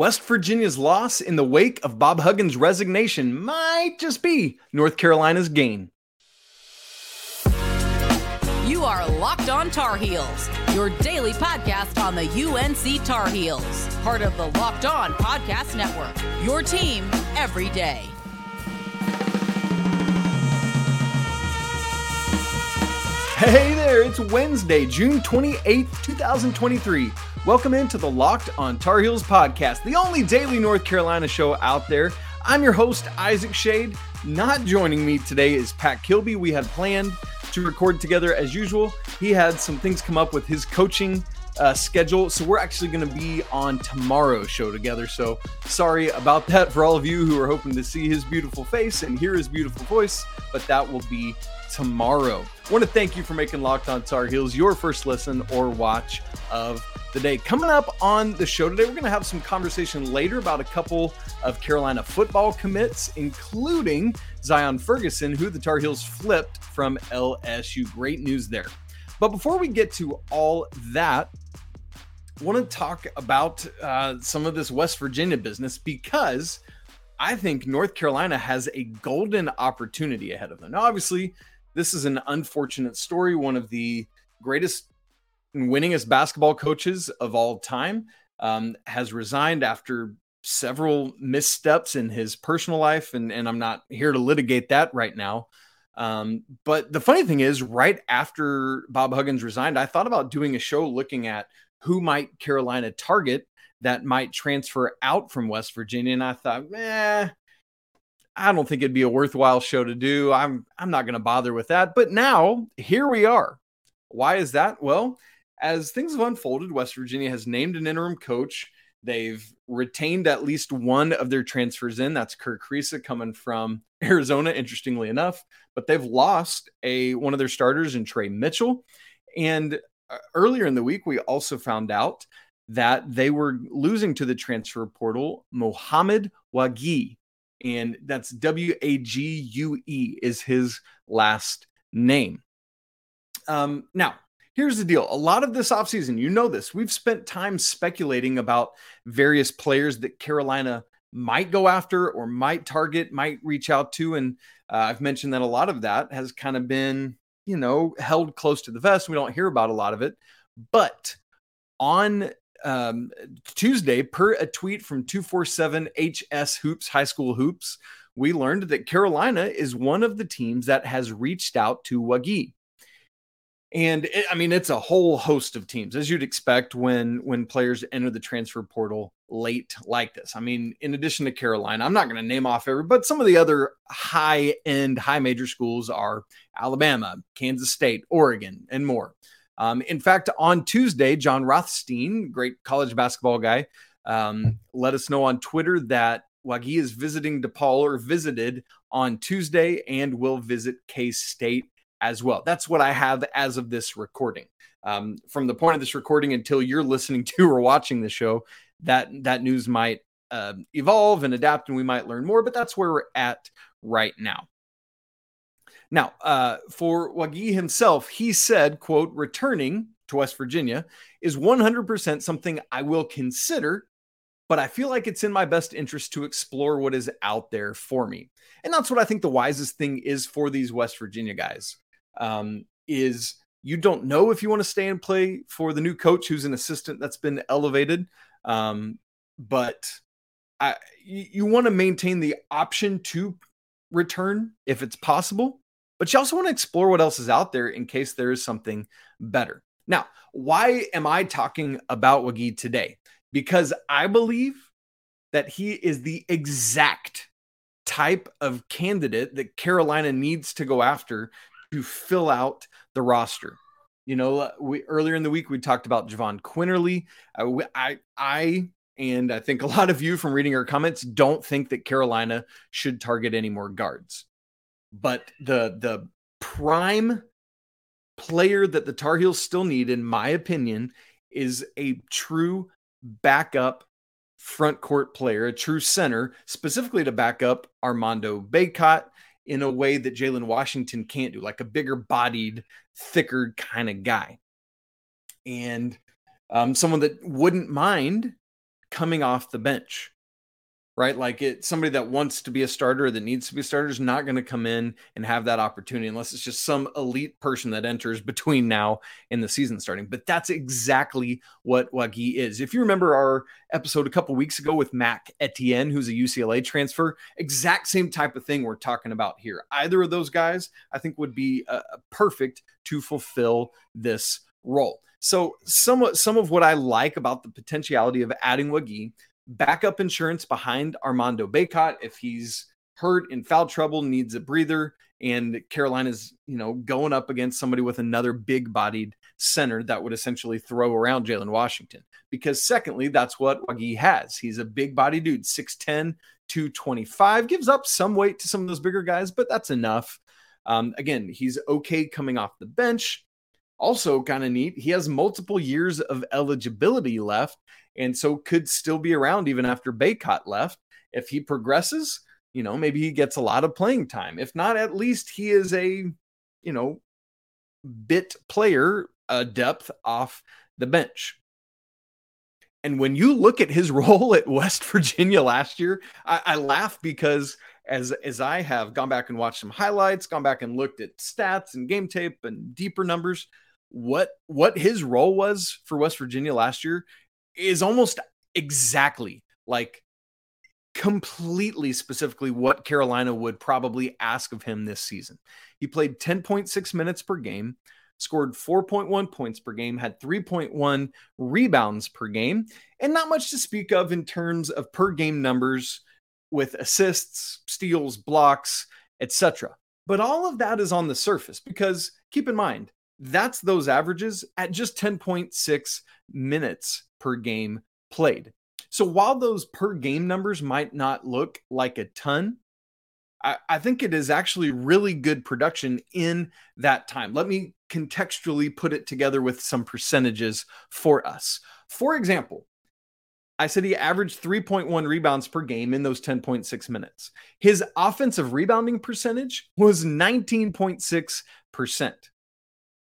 West Virginia's loss in the wake of Bob Huggins' resignation might just be North Carolina's gain. You are Locked On Tar Heels, your daily podcast on the UNC Tar Heels, part of the Locked On Podcast Network. Your team every day. Hey there, it's Wednesday, June 28th, 2023. Welcome into the Locked on Tar Heels podcast, the only daily North Carolina show out there. I'm your host, Isaac Schade. Not joining me today is Pat Kilby. We had planned to record together as usual. He had some things come up with his coaching uh, schedule, so we're actually going to be on tomorrow's show together. So sorry about that for all of you who are hoping to see his beautiful face and hear his beautiful voice, but that will be tomorrow. I want to thank you for making Locked on Tar Heels your first listen or watch of the day. Coming up on the show today, we're going to have some conversation later about a couple of Carolina football commits, including Zion Ferguson, who the Tar Heels flipped from LSU. Great news there. But before we get to all that, I want to talk about uh, some of this West Virginia business because I think North Carolina has a golden opportunity ahead of them. Now, obviously, this is an unfortunate story. One of the greatest winningest basketball coaches of all time, um, has resigned after several missteps in his personal life. And, and I'm not here to litigate that right now. Um, but the funny thing is, right after Bob Huggins resigned, I thought about doing a show looking at who might Carolina target that might transfer out from West Virginia. And I thought, eh, I don't think it'd be a worthwhile show to do. I'm I'm not going to bother with that. But now here we are. Why is that? Well, as things have unfolded, West Virginia has named an interim coach. They've retained at least one of their transfers in. That's Kerr Kriisa coming from Arizona, interestingly enough. But they've lost a one of their starters in Trey Mitchell. And uh, earlier in the week, we also found out that they were losing to the transfer portal Mohamed Wague. And that's W A G U E is his last name. Um, now, here's the deal a lot of this offseason, you know this, we've spent time speculating about various players that Carolina might go after or might target, might reach out to. And uh, I've mentioned that a lot of that has kind of been, you know, held close to the vest. We don't hear about a lot of it. But on um, Tuesday, per a tweet from 247 HS Hoops, High School Hoops, we learned that Carolina is one of the teams that has reached out to Wague. And it, I mean, it's a whole host of teams, as you'd expect when when players enter the transfer portal late like this. I mean, in addition to Carolina, I'm not going to name off every, but some of the other high end, high major schools are Alabama, Kansas State, Oregon, and more. Um, in fact, on Tuesday, Jon Rothstein, great college basketball guy, um, let us know on Twitter that Wague is visiting DePaul or visited on Tuesday and will visit K State as well. That's what I have as of this recording. Um, from the point of this recording until you're listening to or watching the show, that that news might uh, evolve and adapt, and we might learn more. But that's where we're at right now. Now, uh, for Wague himself, he said, "quote Returning to West Virginia is 100% something I will consider." But I feel like it's in my best interest to explore what is out there for me. And that's what I think the wisest thing is for these West Virginia guys um, is you don't know if you want to stay and play for the new coach who's an assistant that's been elevated. Um, but I, you, you want to maintain the option to return if it's possible, but you also want to explore what else is out there in case there is something better. Now, why am I talking about Wague today? Because I believe that he is the exact type of candidate that Carolina needs to go after to fill out the roster. You know, uh, we earlier in the week we talked about Jahvon Quinerly. Uh, I, I, and I think a lot of you from reading our comments don't think that Carolina should target any more guards. But the the prime player that the Tar Heels still need, in my opinion, is a true backup front court player, a true center, specifically to back up Armando Bacot in a way that Jalen Washington can't do, like a bigger bodied, thicker kind of guy. And um, someone that wouldn't mind coming off the bench right? Like it somebody that wants to be a starter that needs to be a starter is not going to come in and have that opportunity unless it's just some elite person that enters between now and the season starting. But that's exactly what Wague is. If you remember our episode a couple weeks ago with Mac Etienne, who's a UCLA transfer, exact same type of thing we're talking about here. Either of those guys, I think, would be uh, perfect to fulfill this role. So, somewhat some of what I like about the potentiality of adding Wague backup insurance behind Armando Bacot if he's hurt in foul trouble, needs a breather, and Carolina's, you know, going up against somebody with another big bodied center that would essentially throw around Jalen Washington. Because secondly, that's what Wague has. He's a big body dude, 6'10, 225, gives up some weight to some of those bigger guys, but that's enough. Um, again, he's okay coming off the bench. Also, kind of neat, he has multiple years of eligibility left and so could still be around even after Bacot left. If he progresses, you know, maybe he gets a lot of playing time. If not, at least he is a, you know, bit player, a depth off the bench. And when you look at his role at West Virginia last year, I, I, laugh because as as I have gone back and watched some highlights, gone back and looked at stats and game tape and deeper numbers, what what his role was for West Virginia last year is almost exactly like completely specifically what Carolina would probably ask of him this season. He played 10.6 minutes per game, scored 4.1 points per game, had 3.1 rebounds per game, and not much to speak of in terms of per game numbers with assists, steals, blocks, etc. But all of that is on the surface because keep in mind, that's those averages at just 10.6 minutes per game played. So while those per game numbers might not look like a ton, I, I, think it is actually really good production in that time. Let me contextually put it together with some percentages for us. For example, I said he averaged 3.1 rebounds per game in those 10.6 minutes. His offensive rebounding percentage was 19.6%.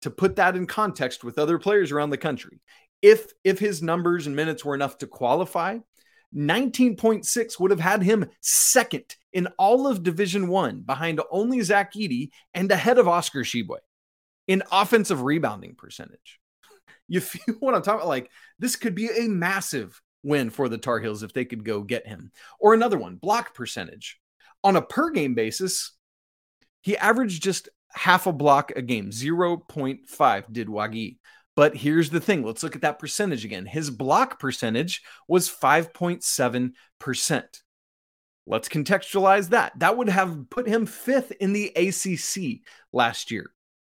To put that in context with other players around the country, if if his numbers and minutes were enough to qualify 19.6 would have had him second in all of division one behind only zach edey and ahead of oscar tshiebwe in offensive rebounding percentage. You feel what i'm talking about like this could be a massive win for the tar heels if they could go get him. Or another one block percentage. On a per game basis he averaged just half a block a game 0.5 did Wague but here's the thing let's look at that percentage again. His block percentage was 5.7%. Let's contextualize that. That would have put him fifth in the ACC last year.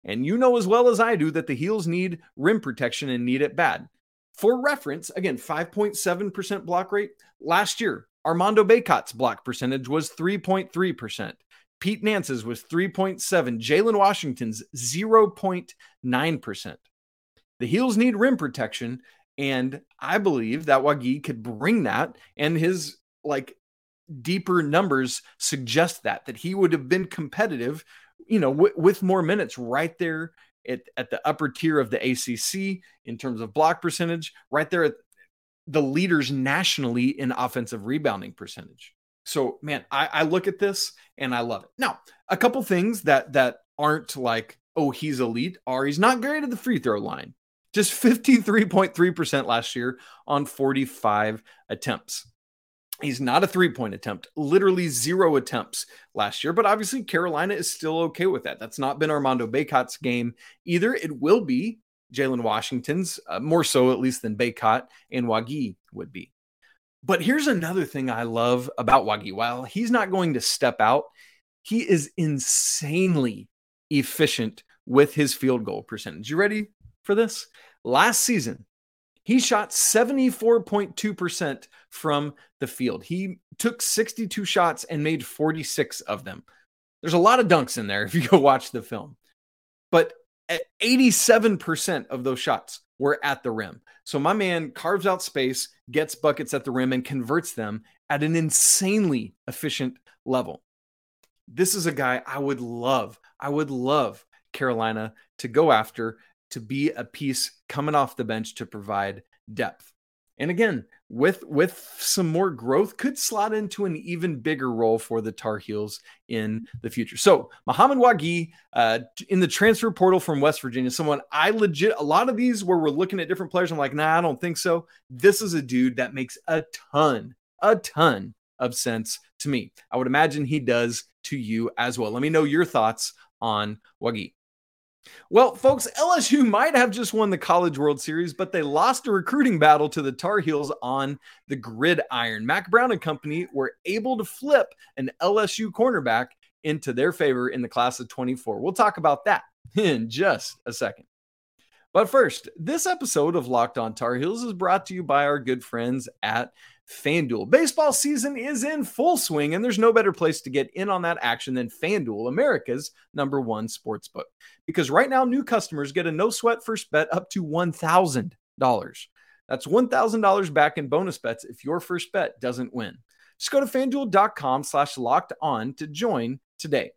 And you know as well as I do that the Heels need rim protection and need it bad. For reference, again, 5.7% block rate. Last year, Armando Bacot's block percentage was 3.3%. Pete Nance's was 3.7. Jalen Washington's 0.9%. The heels need rim protection. And I believe that Wague could bring that. And his like deeper numbers suggest that, that he would have been competitive, you know, w- with more minutes right there at, at the upper tier of the ACC in terms of block percentage, right there at the leaders nationally in offensive rebounding percentage. So, man, I, I look at this and I love it. Now, a couple things that that aren't like, oh, he's elite, are he's not great at the free throw line. Just 53.3% last year on 45 attempts. He's not a three point attempt, literally zero attempts last year, but obviously Carolina is still okay with that. That's not been Armando Bacot's game either. It will be Jalen Washington's, uh, more so at least than Bacot and Wague would be. But here's another thing I love about Wague. While he's not going to step out, he is insanely efficient with his field goal percentage. You ready for this? Last season, he shot 74.2% from the field. He took 62 shots and made 46 of them. There's a lot of dunks in there if you go watch the film. But 87% of those shots were at the rim. So my man carves out space, gets buckets at the rim, and converts them at an insanely efficient level. This is a guy I would love, I would love Carolina to go after to be a piece coming off the bench to provide depth. And again, with with some more growth, could slot into an even bigger role for the Tar Heels in the future. So Mohamed Wague uh, in the transfer portal from West Virginia, someone I legit a lot of these where we're looking at different players. I'm like, nah, I don't think so. This is a dude that makes a ton, a ton of sense to me. I would imagine he does to you as well. Let me know your thoughts on Wague. Well, folks, LSU might have just won the College World Series, but they lost a recruiting battle to the Tar Heels on the gridiron. Mack Brown and company were able to flip an LSU cornerback into their favor in the class of 24. We'll talk about that in just a second. But first, this episode of Locked On Tar Heels is brought to you by our good friends at FanDuel. Baseball season is in full swing, and there's no better place to get in on that action than FanDuel, America's number one sports book. Because right now, new customers get a no sweat first bet up to $1,000. That's $1,000 back in bonus bets if your first bet doesn't win. Just go to fanduel.com slash locked on to join today.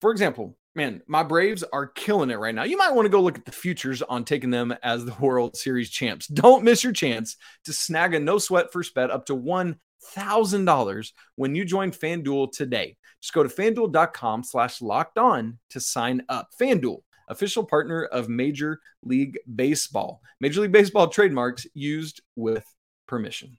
For example, man, my Braves are killing it right now. You might want to go look at the futures on taking them as the World Series champs. Don't miss your chance to snag a no sweat first bet up to $1,000 when you join FanDuel today. Just go to fanduel.com slash locked on to sign up. FanDuel, official partner of Major League Baseball. Major League Baseball trademarks used with permission.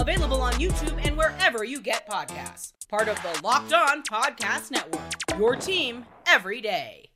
Available on YouTube and wherever you get podcasts. Part of the Locked On Podcast Network. Your team every day.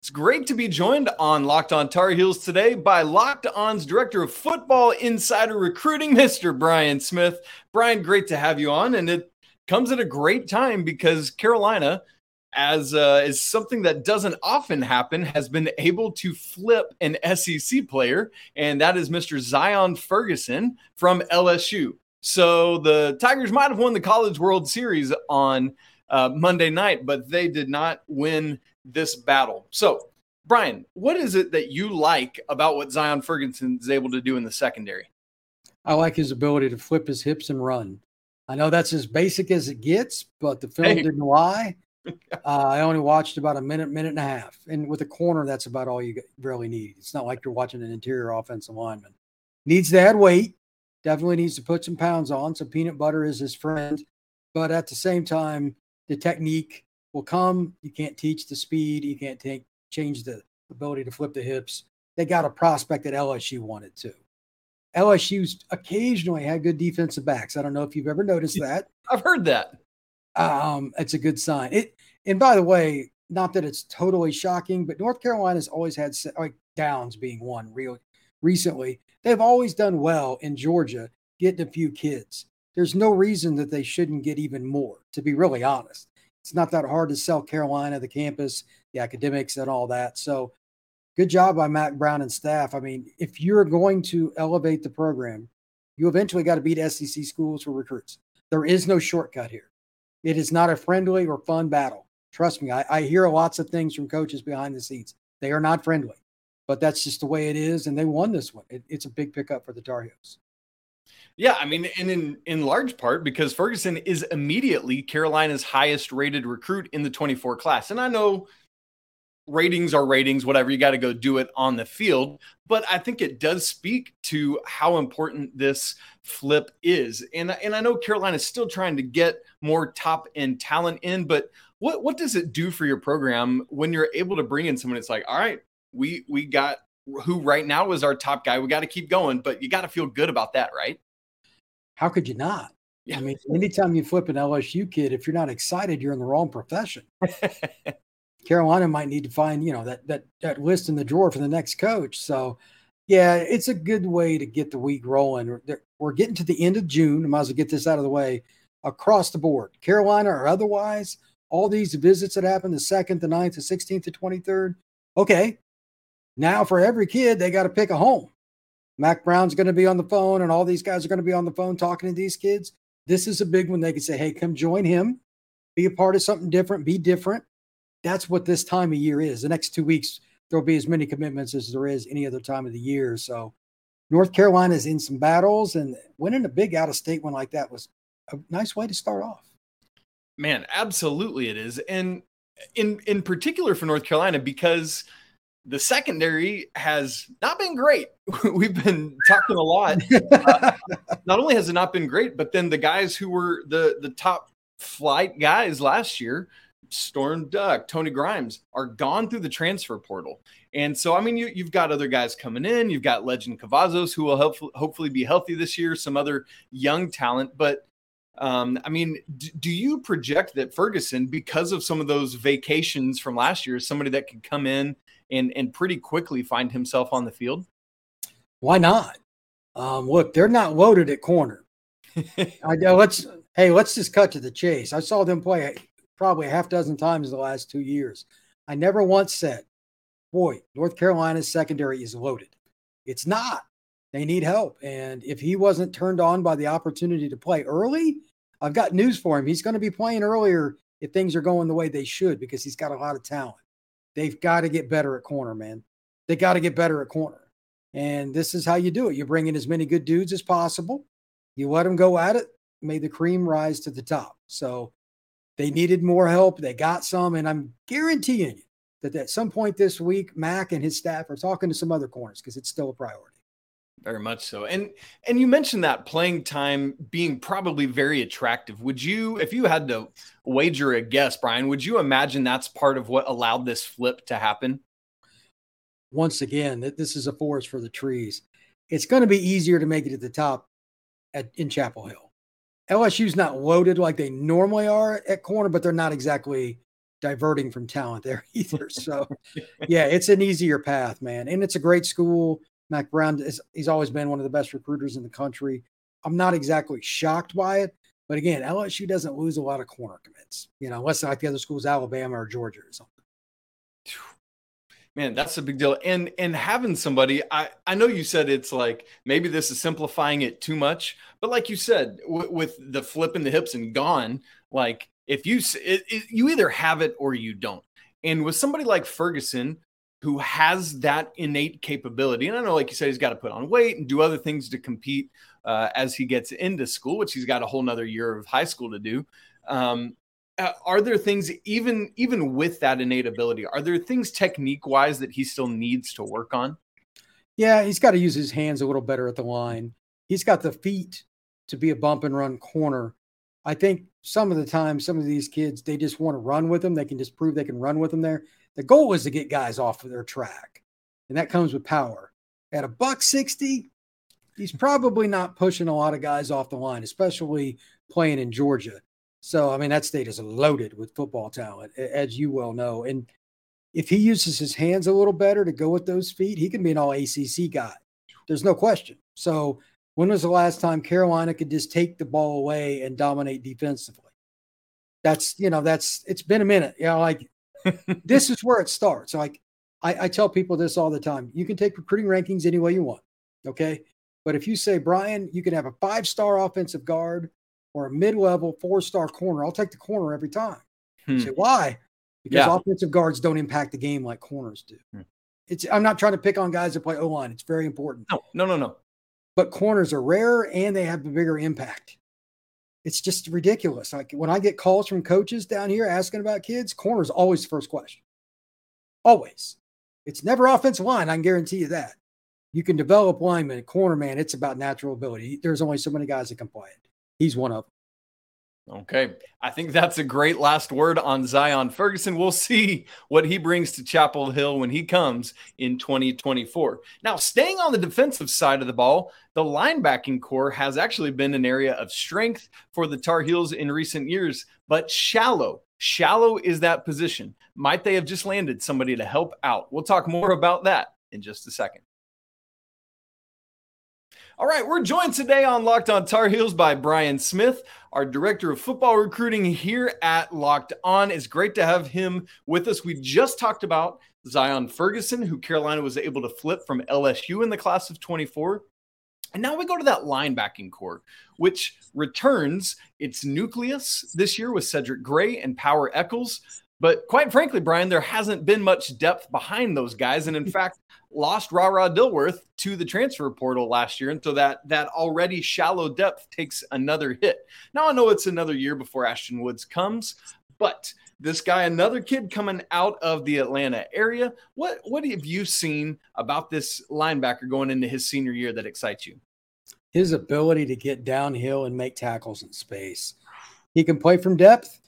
It's great to be joined on Locked On Tar Heels today by Locked On's Director of Football Insider Recruiting, Mr. Brian Smith. Brian, great to have you on. And it comes at a great time because Carolina – as uh, is something that doesn't often happen, has been able to flip an SEC player, and that is Mr. Zion Ferguson from LSU. So the Tigers might have won the College World Series on uh, Monday night, but they did not win this battle. So, Brian, what is it that you like about what Zion Ferguson is able to do in the secondary? I like his ability to flip his hips and run. I know that's as basic as it gets, but the film hey. didn't lie. Uh, I only watched about a minute, minute and a half. And with a corner, that's about all you really need. It's not like you're watching an interior offensive lineman. Needs to add weight. Definitely needs to put some pounds on. So peanut butter is his friend. But at the same time, the technique will come. You can't teach the speed. You can't take change the ability to flip the hips. They got a prospect that LSU wanted to. LSU's occasionally had good defensive backs. I don't know if you've ever noticed that. I've heard that um, it's a good sign. It and by the way, not that it's totally shocking, but North Carolina's always had like Downs being one real recently. They've always done well in Georgia, getting a few kids. There's no reason that they shouldn't get even more. To be really honest, it's not that hard to sell Carolina, the campus, the academics, and all that. So, good job by Mack Brown and staff. I mean, if you're going to elevate the program, you eventually got to beat SEC schools for recruits. There is no shortcut here. It is not a friendly or fun battle. Trust me, I, I hear lots of things from coaches behind the scenes. They are not friendly, but that's just the way it is. And they won this one. It, it's a big pickup for the Tar Heels. Yeah, I mean, and in in large part because Ferguson is immediately Carolina's highest rated recruit in the 24 class. And I know ratings are ratings, whatever, you got to go do it on the field. But I think it does speak to how important this flip is. And, and I know Carolina is still trying to get more top end talent in, but what, what does it do for your program when you're able to bring in someone? It's like, all right, we, we got who right now is our top guy. We got to keep going, but you got to feel good about that, right? How could you not? Yeah. I mean, anytime you flip an LSU kid, if you're not excited, you're in the wrong profession. Carolina might need to find, you know, that that that list in the drawer for the next coach. So, yeah, it's a good way to get the week rolling. We're getting to the end of June. I might as well get this out of the way across the board, Carolina or otherwise. All these visits that happen the second, the 9th, the 16th, the 23rd. Okay. Now for every kid, they got to pick a home. Mack Brown's going to be on the phone, and all these guys are going to be on the phone talking to these kids. This is a big one. They can say, hey, come join him, be a part of something different, be different. That's what this time of year is. The next two weeks, there'll be as many commitments as there is any other time of the year. So North Carolina is in some battles, and winning a big out of state one like that was a nice way to start off. Man, absolutely it is. And in in particular for North Carolina, because the secondary has not been great. We've been talking a lot. Uh, not only has it not been great, but then the guys who were the the top flight guys last year, Storm Duck, Tony Grimes, are gone through the transfer portal. And so, I mean, you, you've got other guys coming in. You've got Legend Cavazos, who will help, hopefully be healthy this year, some other young talent. But um, I mean, d- do you project that Ferguson, because of some of those vacations from last year, is somebody that could come in and and pretty quickly find himself on the field? Why not? Um, look, they're not loaded at corner. I. Let's hey, let's just cut to the chase. I saw them play probably a half dozen times in the last two years. I never once said, "Boy, North Carolina's secondary is loaded." It's not. They need help, and if he wasn't turned on by the opportunity to play early, I've got news for him. He's going to be playing earlier if things are going the way they should because he's got a lot of talent. They've got to get better at corner, man. They got to get better at corner. And this is how you do it. You bring in as many good dudes as possible. You let them go at it. May the cream rise to the top. So they needed more help. They got some. And I'm guaranteeing you that at some point this week, Mack and his staff are talking to some other corners because it's still a priority. Very much so. And and you mentioned that playing time being probably very attractive. Would you if you had to wager a guess, Brian, would you imagine that's part of what allowed this flip to happen? Once again, this is a forest for the trees. It's going to be easier to make it at the top at in Chapel Hill. LSU's not loaded like they normally are at corner, but they're not exactly diverting from talent there either. So, yeah, it's an easier path, man. And it's a great school. Mack Brown is he's always been one of the best recruiters in the country. I'm not exactly shocked by it, but again, LSU doesn't lose a lot of corner commits, you know, unless like the other schools, Alabama or Georgia or something. Man, that's a big deal. And and having somebody, I I know you said it's like maybe this is simplifying it too much, but like you said, w- with the flip in the hips and gone, like if you it, it, you either have it or you don't. And with somebody like Ferguson, who has that innate capability. And I know, like you said, he's got to put on weight and do other things to compete uh, as he gets into school, which he's got a whole nother year of high school to do. Um, uh, are there things even even with that innate ability? Are there things technique wise that he still needs to work on? Yeah, he's got to use his hands a little better at the line. He's got the feet to be a bump and run corner. I think some of the time, some of these kids they just want to run with them. They can just prove they can run with them there. The goal is to get guys off of their track, and that comes with power. At a buck 60, he's probably not pushing a lot of guys off the line, especially playing in Georgia. So, I mean, that state is loaded with football talent, as you well know. And if he uses his hands a little better to go with those feet, he can be an all ACC guy. There's no question. So, when was the last time Carolina could just take the ball away and dominate defensively? That's, you know, that's, it's been a minute. You know, like this is where it starts. Like I, I tell people this all the time. You can take recruiting rankings any way you want. Okay. But if you say, Brian, you can have a five star offensive guard or a mid level four star corner, I'll take the corner every time. Hmm. Say, why? Because yeah. offensive guards don't impact the game like corners do. Hmm. It's I'm not trying to pick on guys that play O line. It's very important. No, no, no, no. But corners are rare and they have a bigger impact it's just ridiculous. Like when I get calls from coaches down here asking about kids, corners always the first question. Always. It's never offensive line. I can guarantee you that. You can develop lineman, corner man. It's about natural ability. There's only so many guys that can play it. He's one of them. Okay. I think that's a great last word on Zion Ferguson. We'll see what he brings to Chapel Hill when he comes in 2024. Now, staying on the defensive side of the ball, the linebacking core has actually been an area of strength for the Tar Heels in recent years, but shallow. Shallow is that position. Might they have just landed somebody to help out? We'll talk more about that in just a second. All right, we're joined today on Locked On Tar Heels by Brian Smith, our director of football recruiting here at Locked On. It's great to have him with us. We just talked about Zion Ferguson, who Carolina was able to flip from LSU in the class of 24. And now we go to that linebacking core, which returns its nucleus this year with Cedric Gray and Power Echols. But quite frankly, Brian, there hasn't been much depth behind those guys. And in hmm. fact, lost Ra Ra Dilworth to the transfer portal last year. And so that that already shallow depth takes another hit. Now I know it's another year before Ashton Woods comes, but this guy, another kid coming out of the Atlanta area. What what have you seen about this linebacker going into his senior year that excites you? His ability to get downhill and make tackles in space. He can play from depth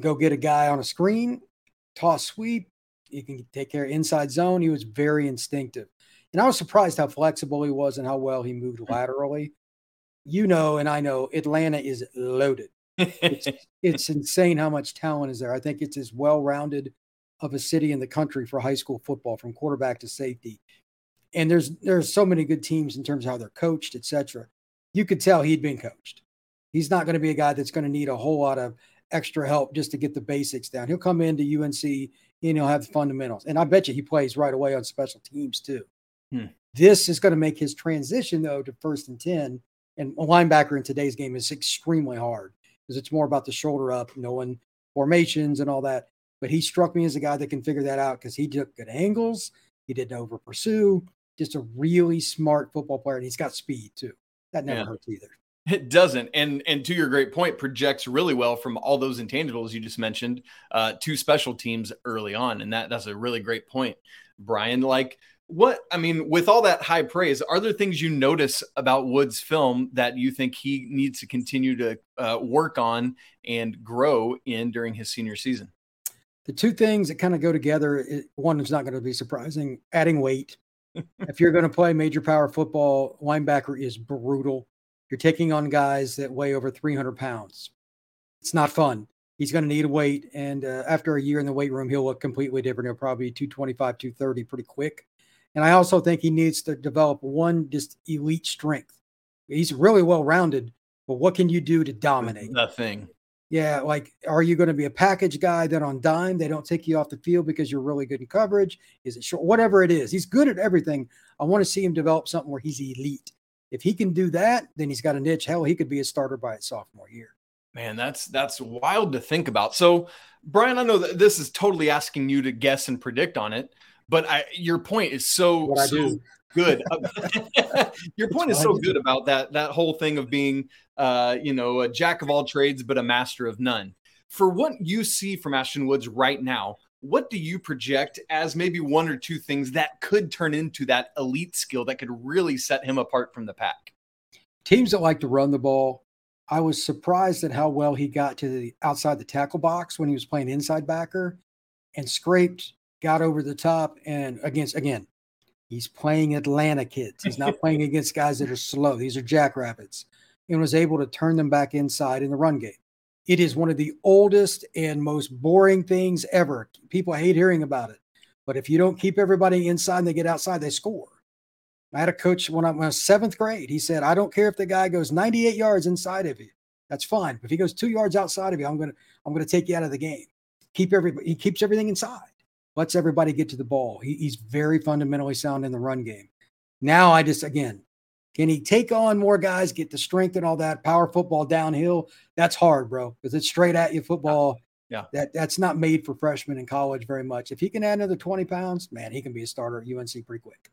go get a guy on a screen, toss sweep. You can take care of inside zone. He was very instinctive. And I was surprised how flexible he was and how well he moved laterally. You know, and I know Atlanta is loaded. it's, it's insane how much talent is there. I think it's as well rounded of a city in the country for high school football from quarterback to safety. And there's there's so many good teams in terms of how they're coached, etc. You could tell he'd been coached. He's not going to be a guy that's going to need a whole lot of extra help just to get the basics down. He'll come into UNC and he'll have the fundamentals. And I bet you he plays right away on special teams too. Hmm. This is going to make his transition though to first and 10 and a linebacker in today's game is extremely hard because it's more about the shoulder up, knowing formations and all that. But he struck me as a guy that can figure that out because he took good angles. He didn't over pursue. Just a really smart football player. And he's got speed too. That never yeah. hurts either. It doesn't, and and to your great point, projects really well from all those intangibles you just mentioned uh, to special teams early on, and that that's a really great point, Brian. Like what I mean, with all that high praise, are there things you notice about Woods' film that you think he needs to continue to uh, work on and grow in during his senior season? The two things that kind of go together, one is not going to be surprising: adding weight. if you're going to play major power football, linebacker is brutal you're taking on guys that weigh over 300 pounds. It's not fun. He's going to need a weight. And uh, after a year in the weight room, he'll look completely different. He'll probably be 225, 230 pretty quick. And I also think he needs to develop one just elite strength. He's really well rounded, but what can you do to dominate? Nothing. Yeah, like are you going to be a package guy that on dime they don't take you off the field because you're really good in coverage? Is it short? Whatever it is, he's good at everything. I want to see him develop something where he's elite. If he can do that, then he's got a niche. Hell, he could be a starter by his sophomore year. Man, that's that's wild to think about. So, Brian, I know that this is totally asking you to guess and predict on it, but I, your point is so, so good. your point is so good about that that whole thing of being, uh, you know, a jack of all trades but a master of none. For what you see from Ashton Woods right now, what do you project as maybe one or two things that could turn into that elite skill that could really set him apart from the pack? Teams that like to run the ball. I was surprised at how well he got to the outside the tackle box when he was playing inside backer and scraped, got over the top, and against again, he's playing Atlanta kids. He's not playing against guys that are slow. These are jackrabbits, and was able to turn them back inside in the run game. It is one of the oldest and most boring things ever. People hate hearing about it. But if you don't keep everybody inside and they get outside, they score. I had a coach when I was seventh grade. He said, I don't care if the guy goes 98 yards inside of you. That's fine. If he goes two yards outside of you, I'm gonna I'm gonna take you out of the game. Keep everybody he keeps everything inside. Lets everybody get to the ball. He, he's very fundamentally sound in the run game. Now I just again can he take on more guys, get the strength and all that? Power football downhill, that's hard, bro, because it's straight at you football. Yeah. That that's not made for freshmen in college very much. If he can add another 20 pounds, man, he can be a starter at UNC pretty quick.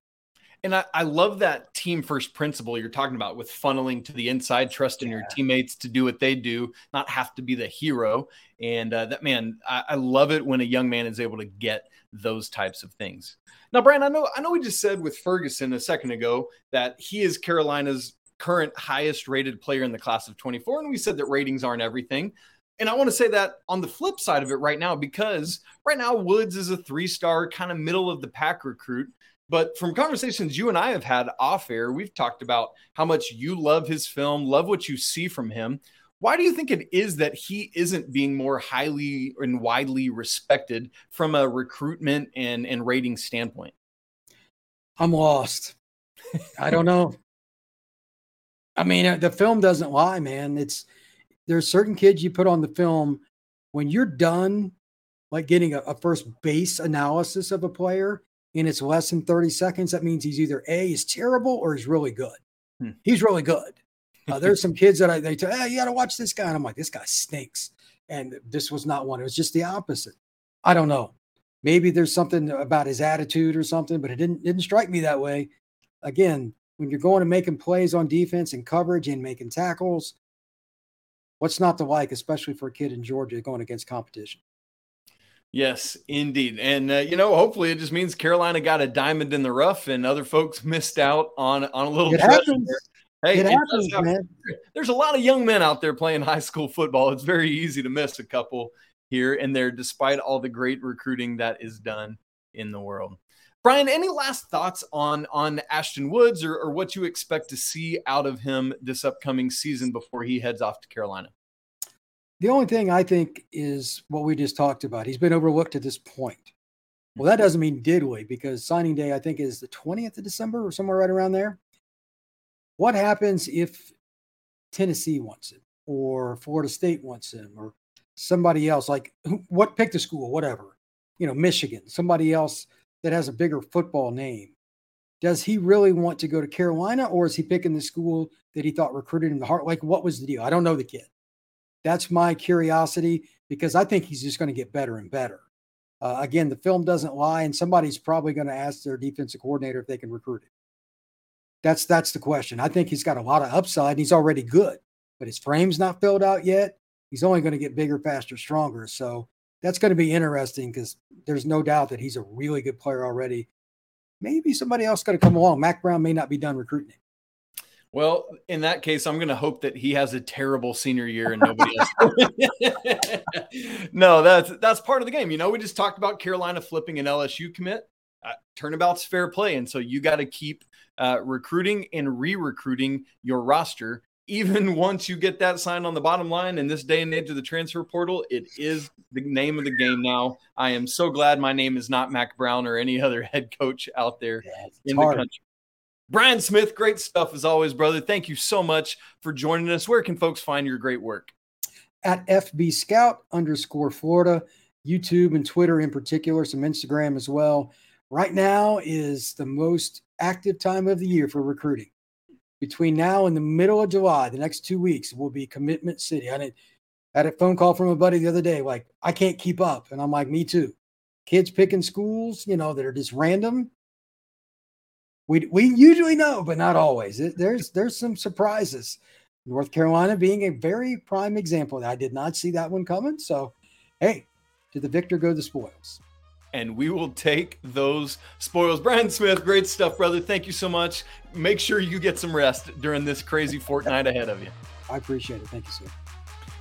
And I, I love that team first principle you're talking about with funneling to the inside, trusting yeah. your teammates to do what they do, not have to be the hero. And uh, that man, I, I love it when a young man is able to get those types of things. Now, Brian, I know I know we just said with Ferguson a second ago that he is Carolina's current highest rated player in the class of 24, and we said that ratings aren't everything. And I want to say that on the flip side of it right now, because right now Woods is a three star kind of middle of the pack recruit. But from conversations you and I have had off air, we've talked about how much you love his film, love what you see from him. Why do you think it is that he isn't being more highly and widely respected from a recruitment and, and rating standpoint? I'm lost. I don't know. I mean, uh, the film doesn't lie, man. It's there's certain kids you put on the film when you're done, like getting a, a first base analysis of a player, and it's less than 30 seconds. That means he's either A is terrible or he's really good. Hmm. He's really good. Uh, there's some kids that I they tell, hey, you got to watch this guy, and I'm like, this guy stinks. And this was not one. It was just the opposite. I don't know. Maybe there's something about his attitude or something, but it didn't didn't strike me that way. Again, when you're going and making plays on defense and coverage and making tackles, what's not to like, especially for a kid in Georgia going against competition? Yes, indeed. And uh, you know, hopefully it just means Carolina got a diamond in the rough and other folks missed out on on a little it happens. Hey, it, happens, man. There's a lot of young men out there playing high school football. It's very easy to miss a couple here and there despite all the great recruiting that is done in the world. Brian, any last thoughts on on Ashton Woods or, or what you expect to see out of him this upcoming season before he heads off to Carolina? The only thing I think is what we just talked about. He's been overlooked at this point. Well, that mm-hmm. doesn't mean did we? because signing day, I think, is the 20th of December or somewhere right around there. What happens if Tennessee wants him or Florida State wants him or somebody else, like what pick the school, whatever, you know, Michigan, somebody else that has a bigger football name. Does he really want to go to Carolina or is he picking the school that he thought recruited him the heart? Like, what was the deal? I don't know the kid. That's my curiosity because I think he's just going to get better and better. Uh, again, the film doesn't lie, and somebody's probably going to ask their defensive coordinator if they can recruit him. That's that's the question. I think he's got a lot of upside. And he's already good, but his frame's not filled out yet. He's only going to get bigger, faster, stronger. So that's going to be interesting because there's no doubt that he's a really good player already. Maybe somebody else going to come along. Mack Brown may not be done recruiting him. Well, in that case, I'm going to hope that he has a terrible senior year and nobody else. no, that's that's part of the game. You know, we just talked about Carolina flipping an LSU commit. Uh, turnabout's fair play, and so you got to keep uh, recruiting and re-recruiting your roster even once you get that sign on the bottom line in this day and age of the transfer portal, it is the name of the game now. I am so glad my name is not Mack Brown or any other head coach out there yeah, in hard. the country. Brian Smith, great stuff as always, brother. Thank you so much for joining us. Where can folks find your great work? At FB Scout underscore Florida, YouTube and Twitter in particular, some Instagram as well. Right now is the most active time of the year for recruiting between now and the middle of July, the next two weeks will be commitment city. I had a phone call from a buddy the other day, like, I can't keep up. And I'm like, me too. Kids picking schools, you know, that are just random. We, we usually know, but not always. It, there's there's some surprises. North Carolina being a very prime example. I did not see that one coming. So, hey, to the victor go the spoils and we will take those spoils. Brian Smith, great stuff, brother. Thank you so much. Make sure you get some rest during this crazy fortnight ahead of you. I appreciate it. Thank you, sir.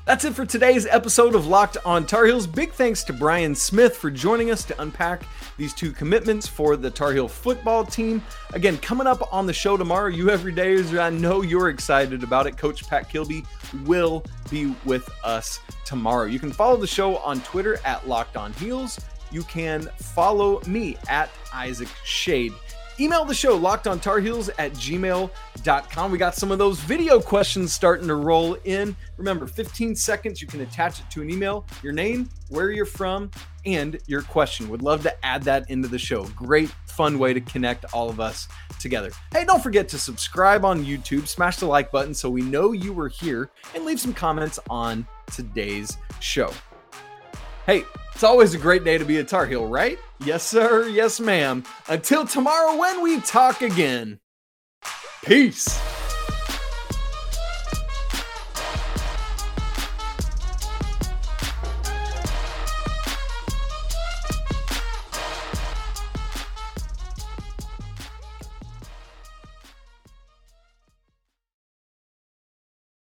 That's it for today's episode of Locked on Tar Heels. Big thanks to Brian Smith for joining us to unpack these two commitments for the Tar Heel football team. Again, coming up on the show tomorrow, you everydayers, I know you're excited about it. Coach Pat Kilby will be with us tomorrow. You can follow the show on Twitter at Locked on Heels you can follow me at Isaac Schade. Email the show locked on tar heels at gmail.com. We got some of those video questions starting to roll in. Remember, 15 seconds, you can attach it to an email, your name, where you're from, and your question. Would love to add that into the show. Great, fun way to connect all of us together. Hey, don't forget to subscribe on YouTube, smash the like button so we know you were here, and leave some comments on today's show. Hey, it's always a great day to be a Tar Heel, right? Yes, sir. Yes, ma'am. Until tomorrow when we talk again. Peace.